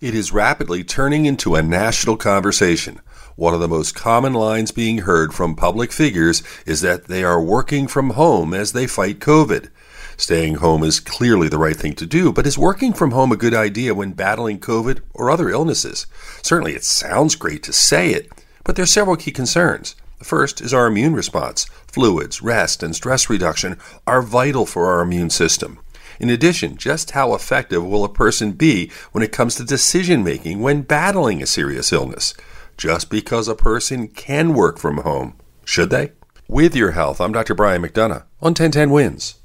It is rapidly turning into a national conversation. One of the most common lines being heard from public figures is that they are working from home as they fight COVID. Staying home is clearly the right thing to do, but is working from home a good idea when battling COVID or other illnesses? Certainly it sounds great to say it, but there are several key concerns. The first is our immune response. Fluids, rest, and stress reduction are vital for our immune system. In addition, just how effective will a person be when it comes to decision making when battling a serious illness? Just because a person can work from home, should they? With your health, I'm Dr. Brian McDonough on 1010 Wins.